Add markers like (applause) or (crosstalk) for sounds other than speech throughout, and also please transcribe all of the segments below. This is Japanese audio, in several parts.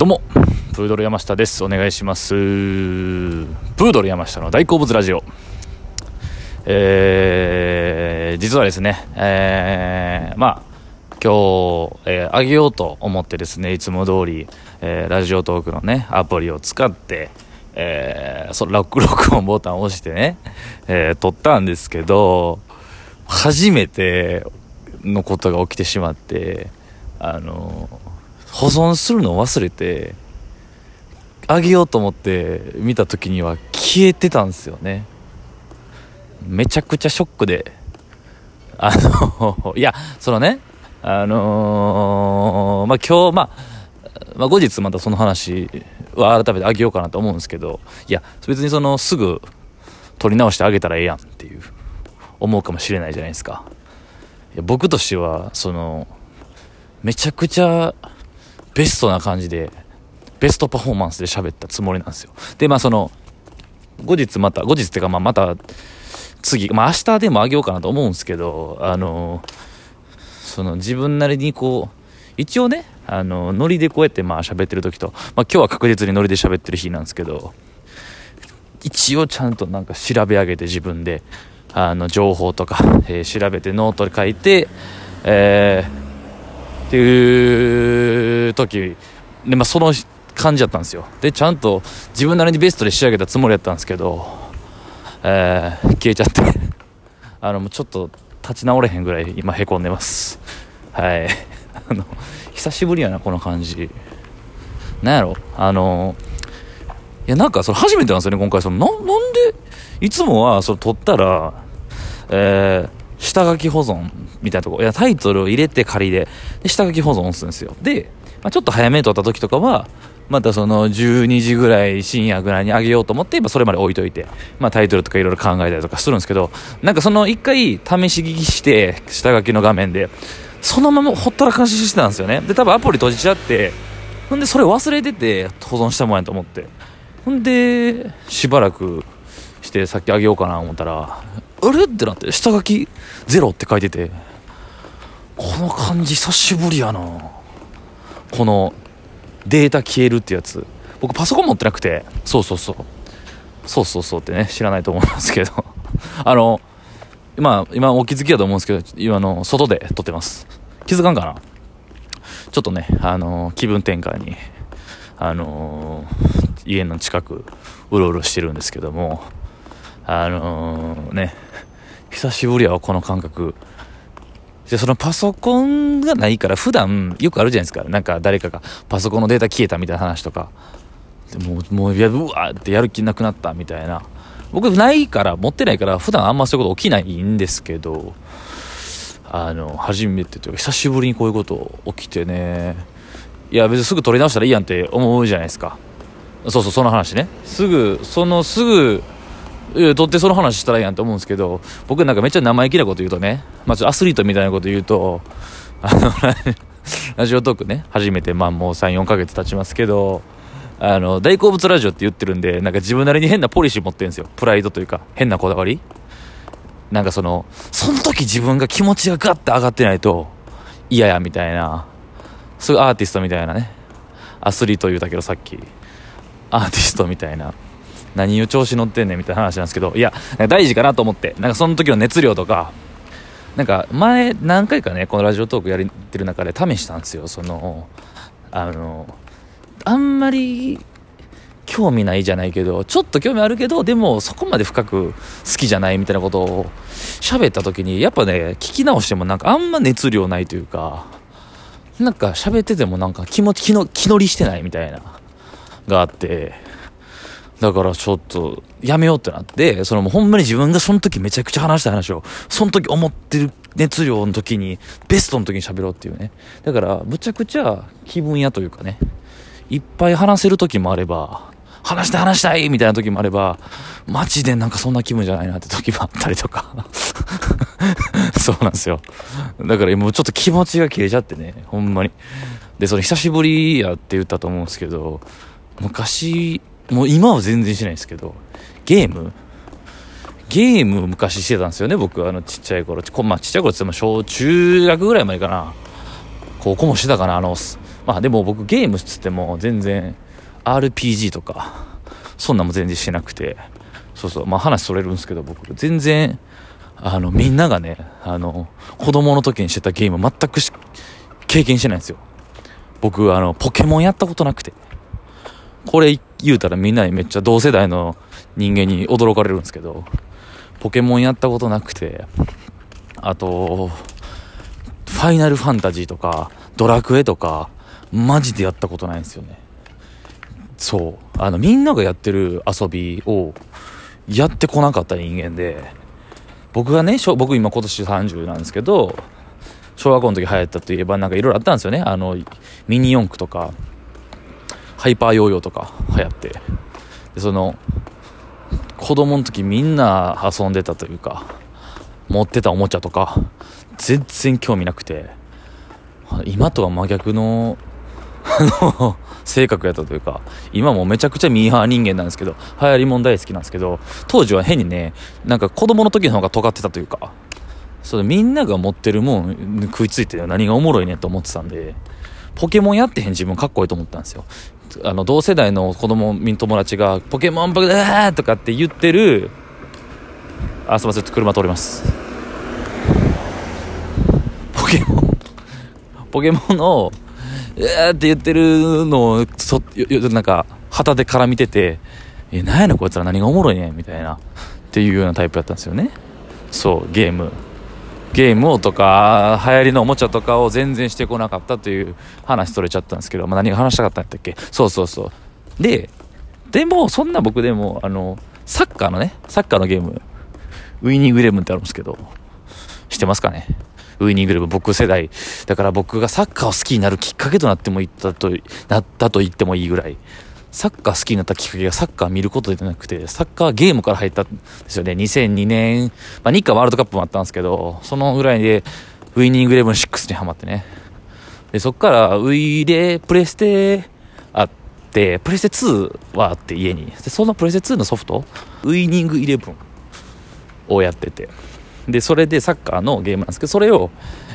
どうもプードル山下です。お願いします。プードル山下の大好物ラジオ。えー、実はですねえー、まあ今日、えー、あげようと思ってですねいつも通り、えー、ラジオトークのねアプリを使ってえー、その録録音ボタンを押してね、えー、撮ったんですけど初めてのことが起きてしまってあの保存するのを忘れてあげようと思って見た時には消えてたんですよね。めちゃくちゃショックで。あの (laughs) いやそのねあのー、まあ今日、まあ、まあ後日またその話は改めてあげようかなと思うんですけどいや別にそのすぐ取り直してあげたらええやんっていう思うかもしれないじゃないですか。いや僕としてはそのめちゃくちゃベストな感じでベストパフォーマンスで喋ったつもりなんですよ。でまあその後日また後日っていうかまあまた次まあ明日でもあげようかなと思うんですけどあのその自分なりにこう一応ねあのノリでこうやってまあ喋ってる時と、まあ、今日は確実にノリで喋ってる日なんですけど一応ちゃんとなんか調べ上げて自分であの情報とか、えー、調べてノートで書いて、えー、っていう時で、まあ、その感じだったんですよ。でちゃんと自分なりにベストで仕上げたつもりやったんですけど、えー、消えちゃって。(laughs) あのもうちょっと立ち直れへんぐらい今へこんでます。はい。(laughs) あの久しぶりやなこの感じ。なんやろ？あのいやなんかそれ初めてなんですよね今回。そのななんでいつもはそれ撮ったらえー、下書き保存みたいなとこ。いやタイトルを入れて仮で。で下書き保存押すんですよ。で、まあ、ちょっと早めに撮った時とかはまたその12時ぐらい深夜ぐらいにあげようと思ってそれまで置いといて、まあ、タイトルとかいろいろ考えたりとかするんですけどなんかその一回試し聞きして下書きの画面でそのままほったらかししてたんですよねで多分アプリ閉じちゃってほんでそれ忘れてて保存したもんやと思ってほんでしばらくしてさっきあげようかな思ったらあれ？ってなって下書きゼロって書いててこの感じ久しぶりやなこのデータ消えるってやつ僕パソコン持ってなくてそうそうそうそうそうそうってね知らないと思いますけどあのまあ今お気づきだと思うんですけど今の外で撮ってます気づかんかなちょっとねあの気分転換にあの家の近くうろうろしてるんですけどもあのー、ね久しぶりやわこの感覚。でそのパソコンがないから普段よくあるじゃないですか。なんか誰かがパソコンのデータ消えたみたいな話とか。でももうやうわーってやる気なくなったみたいな。僕ないから持ってないから普段あんまそういうこと起きないんですけど。あの初めてというか久しぶりにこういうこと起きてね。いや別にすぐ取り直したらいいやんって思うじゃないですか。そうそうその話ね。すぐそのすぐ、取ってその話したらいいやんと思うんですけど、僕なんかめっちゃ生意気なこと言うとね、まあ、アスリートみたいなこと言うと、あの、ラジオトークね、初めてまあもう3、4ヶ月経ちますけど、あの、大好物ラジオって言ってるんで、なんか自分なりに変なポリシー持ってるんですよ。プライドというか、変なこだわり。なんかその、その時自分が気持ちがガッて上がってないと嫌やみたいな、そういうアーティストみたいなね、アスリート言うたけどさっき、アーティストみたいな、何を調子乗ってんねんみたいな話なんですけどいや大事かなと思って。なんかその時の熱量とかなんか前何回かねこのラジオトークやってる中で試したんですよ。そのあのあんまり興味ないじゃないけどちょっと興味あるけどでもそこまで深く好きじゃないみたいなことを喋った時にやっぱね聞き直してもなんかあんま熱量ないというかなんか喋っててもなんか気持ち気の気乗りしてないみたいながあって。だからちょっと、やめようってなって、そのもうほんまに自分がその時めちゃくちゃ話した話を、その時思ってる熱量の時に、ベストの時に喋ろうっていうね。だから、むちゃくちゃ気分屋というかね、いっぱい話せる時もあれば、話して話したいみたいな時もあれば、マジでなんかそんな気分じゃないなって時もあったりとか。(laughs) そうなんですよ。だからもうちょっと気持ちが切れちゃってね、ほんまに。で、それ久しぶりやって言ったと思うんですけど、昔、もう今は全然しないですけど、ゲーム？ゲーム昔してたんですよね、僕、あの、ちっちゃい頃。まあ、ちっちゃい頃って言っても小中学ぐらいまでかな。高校もしてたかな、あの、まあでも僕ゲームっつっても全然 RPG とかそんなんも全然してなくて。そうそう。まあ話それるんですけど僕。全然あのみんながねあの子供の時にしてたゲーム全く経験してないんですよ。僕あのポケモンやったことなくて。これ言うたらみんなにめっちゃ同世代の人間に驚かれるんですけどポケモンやったことなくてあとファイナルファンタジーとかドラクエとかマジでやったことないんですよね。そう。あのみんながやってる遊びをやってこなかった人間で僕がね僕今今年30なんですけど小学校の時流行ったといえばなんかいろいろあったんですよね。あのミニ四駆とかハイパーヨーヨーとか流行って。でその子供の時みんな遊んでたというか持ってたおもちゃとか全然興味なくて今とは真逆の (laughs) 性格やったというか今もめちゃくちゃミーハー人間なんですけど流行りもん大好きなんですけど当時は変にねなんか子供の時の方が尖ってたというかそれみんなが持ってるもん食いついて何がおもろいねと思ってたんでポケモンやってへん自分かっこいいと思ったんですよ。あの同世代の子供友達が「ポケモンポケモン!」とかって言ってるあすいません車通ります。ポケモンポケモンのえーって言ってるのをそなんか旗でから見ててえなんやねんこいつら何がおもろいねんみたいなっていうようなタイプやったんですよね。そうゲーム。ゲームをとか流行りのおもちゃとかを全然してこなかったという話それちゃったんですけど、まあ、何が話したかったんだっけ？そうそうそう。ででもそんな僕でもあのサッカーのねサッカーのゲームウイニングイレブンってあるんですけど知ってますかね？ウイニングイレブン僕世代。だから僕がサッカーを好きになるきっかけとなってもいったとなったと言ってもいいぐらい。サッカー好きになったきっかけがサッカー見ることでなくて、サッカーゲームから入ったんですよね。2002年、まあ、日韓ワールドカップもあったんですけど、そのぐらいで、ウイニングイレブン6にハマってね。で、そっから、ウイレ、プレステあって、プレステ2はあって家に。で、そのプレステ2のソフト、ウイニングイレブンをやってて。で、それでサッカーのゲームなんですけど、それを、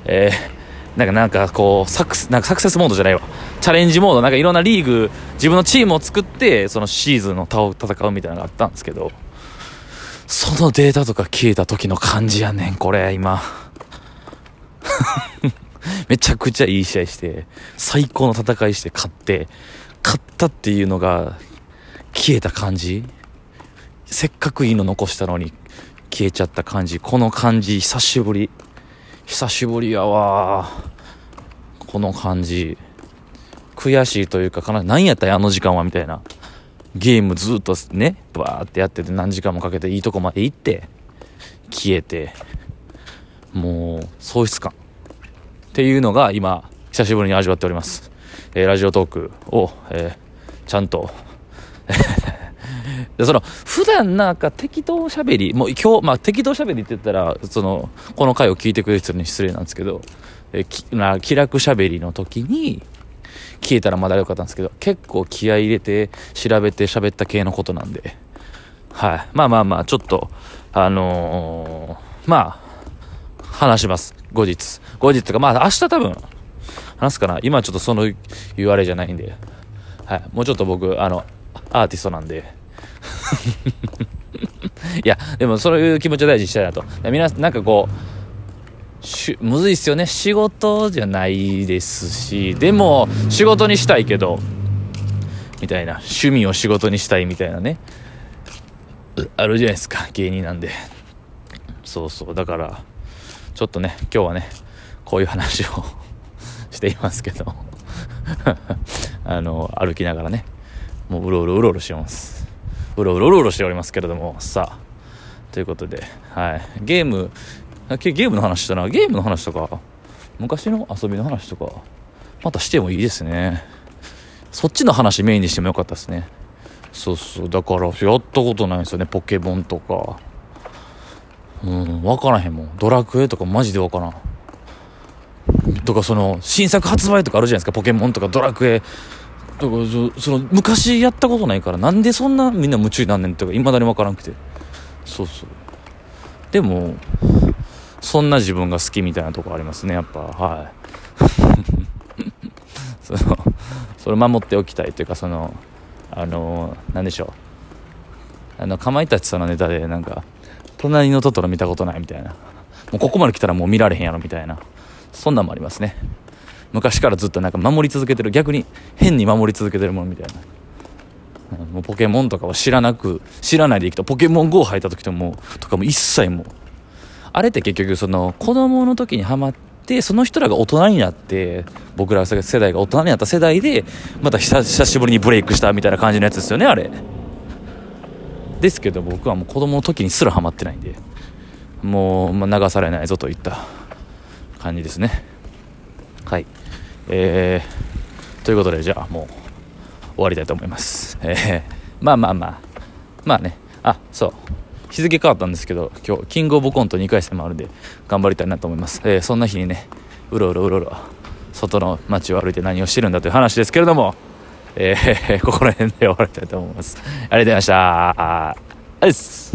えー、なんかなんかこうサクなんかサクセスモードじゃないわ。チャレンジモード。なんかいろんなリーグ自分のチームを作ってそのシーズンを戦うみたいなのがあったんですけど。そのデータとか消えた時の感じやねんこれ今。(laughs) めちゃくちゃいい試合して最高の戦いして勝って勝ったっていうのが消えた感じ。せっかくいいの残したのに消えちゃった感じ。この感じ久しぶり。久しぶりやわこの感じ。悔しいというかかな何やったんやあの時間はみたいな。ゲームずっとねバーってやってて何時間もかけていいとこまで行って消えて。もう喪失感。っていうのが今久しぶりに味わっております、えー、ラジオトークを、えー、ちゃんとでその普段なんか適当喋りもう今日、まあ、適当喋りって言ったらそのこの回を聞いてくれる人に失礼なんですけど、えきな気楽喋りの時に消えたらまだよかったんですけど結構気合い入れて調べて喋った系のことなんで。はい。まあまあまあちょっとあのー、まあ話します。後日。後日とかまあ明日多分話すかな。今ちょっとその言われじゃないんで。はい。もうちょっと僕あのアーティストなんで。いや、でもそういう気持ちを大事にしたいなと。皆さんなんかこう、しむずいっすよね。仕事じゃないですし、でも仕事にしたいけど、みたいな。趣味を仕事にしたいみたいなね。あるじゃないですか、芸人なんで。そうそう。だから、ちょっとね、今日はね、こういう話を (laughs) していますけど (laughs) あの、歩きながらね、もううろうろうろうろしてます。うろうろうろうろしておりますけれども。さあということで、はい、ゲームゲームの話したな。ゲームの話とか昔の遊びの話とかまたしてもいいですね。そっちの話メインにしてもよかったですね。そうそう。だからやったことないんですよね。ポケモンとか。うん分からへんもん。ドラクエとかマジで分からん。とかその新作発売とかあるじゃないですか。ポケモンとかドラクエ。だからその昔やったことないからなんでそんなみんな夢中になんねんっていまだに分からなくて。そうそう。でもそんな自分が好きみたいなとこありますねやっぱ。はい。(laughs) そのそれ守っておきたいというかそのあの何でしょう。あのかまいたちさんのネタでなんか「隣のトトロ見たことない」みたいな。もうここまで来たらもう見られへんやろみたいな。そんなんもありますね。昔からずっとなんか守り続けてる。逆に変に守り続けてるものみたいな。もうポケモンとかは知らなく知らないでいくとポケモン GO 入った時ともとかも一切もう。あれって結局その子供の時にハマってその人らが大人になって僕ら世代が大人になった世代でまた久しぶりにブレイクしたみたいな感じのやつですよねあれ。ですけど僕はもう子供の時にすらハマってないんで。もう、ま、流されないぞといった感じですね。はい。えー、ということでじゃあもう終わりたいと思います。えー、まあまあまあ。まあね。あそう。日付変わったんですけど今日キングオブコント2回戦もあるんで頑張りたいなと思います、えー、そんな日にねうろうろうろうろ外の街を歩いて何をしてるんだという話ですけれどもえー、ここら辺で終わりたいと思います。ありがとうございました。あっす